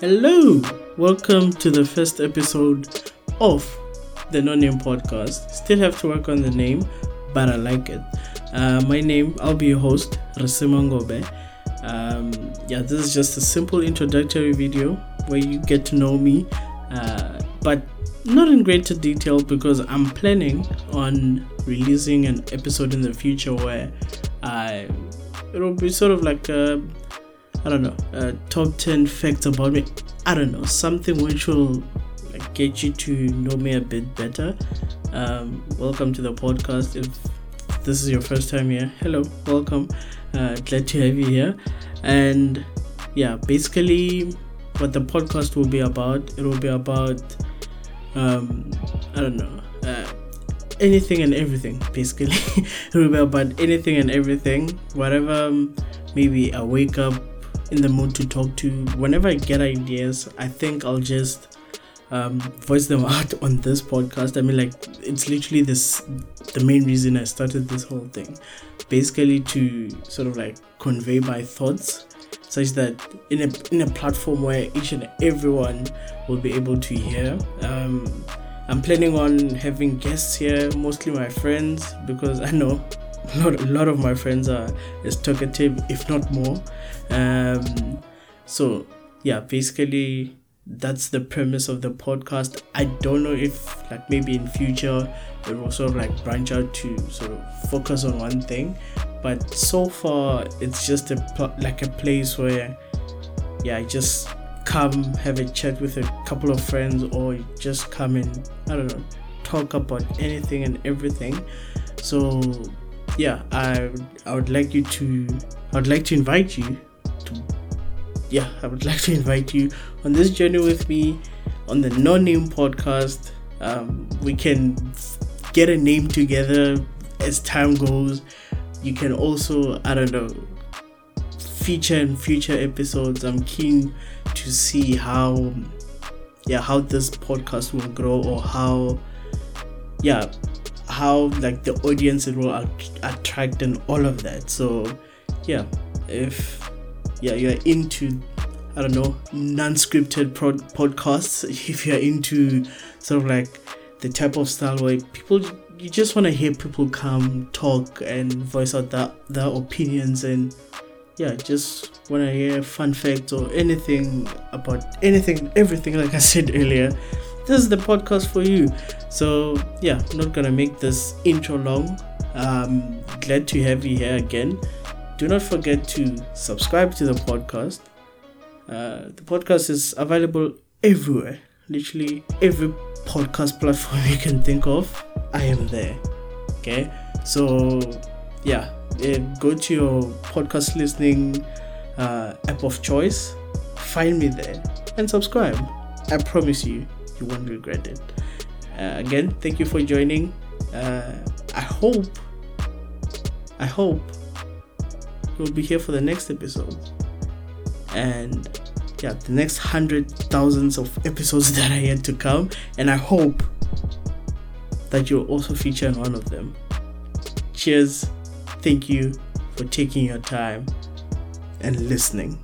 Hello, welcome to the first episode of the No Name Podcast. Still have to work on the name, but I like it. Uh, my name, I'll be your host, Risima Ngobe. Um, yeah, this is just a simple introductory video where you get to know me, uh, but not in greater detail because I'm planning on releasing an episode in the future where I it'll be sort of like a I don't know, uh, top 10 facts about me. I don't know, something which will like, get you to know me a bit better. Um, welcome to the podcast. If this is your first time here, hello, welcome. Uh, glad to have you here. And yeah, basically, what the podcast will be about, it will be about, um, I don't know, uh, anything and everything, basically. it will be about anything and everything, whatever. Maybe I wake up in the mood to talk to. Whenever I get ideas, I think I'll just um, voice them out on this podcast. I mean, like it's literally this the main reason I started this whole thing, basically to sort of like convey my thoughts, such that in a in a platform where each and everyone will be able to hear. Um, I'm planning on having guests here, mostly my friends, because I know a lot, of my friends are as talkative, if not more. Um, so yeah, basically that's the premise of the podcast. I don't know if like maybe in future it will sort of like branch out to sort of focus on one thing, but so far it's just a like a place where yeah, I just come have a chat with a couple of friends or just come and I don't know talk about anything and everything. So yeah, I I would like you to I would like to invite you to yeah, I would like to invite you on this journey with me on the No Name podcast. Um, we can get a name together as time goes. You can also, I don't know, feature in future episodes. I'm keen to see how, yeah, how this podcast will grow or how, yeah, how like the audience it will attract and all of that. So yeah if yeah you're into i don't know non-scripted pod- podcasts if you're into sort of like the type of style where people you just want to hear people come talk and voice out their, their opinions and yeah just want to hear fun facts or anything about anything everything like i said earlier this is the podcast for you. So yeah, I'm not gonna make this intro long. Um, glad to have you here again. Do not forget to subscribe to the podcast. Uh, the podcast is available everywhere, literally every podcast platform you can think of. I am there. Okay, so yeah, uh, go to your podcast listening uh, app of choice, find me there, and subscribe. I promise you, you won't regret it. Uh, again, thank you for joining. Uh, I hope, I hope you'll be here for the next episode. And yeah, the next hundred thousands of episodes that are yet to come. And I hope that you'll also feature in one of them. Cheers. Thank you for taking your time and listening.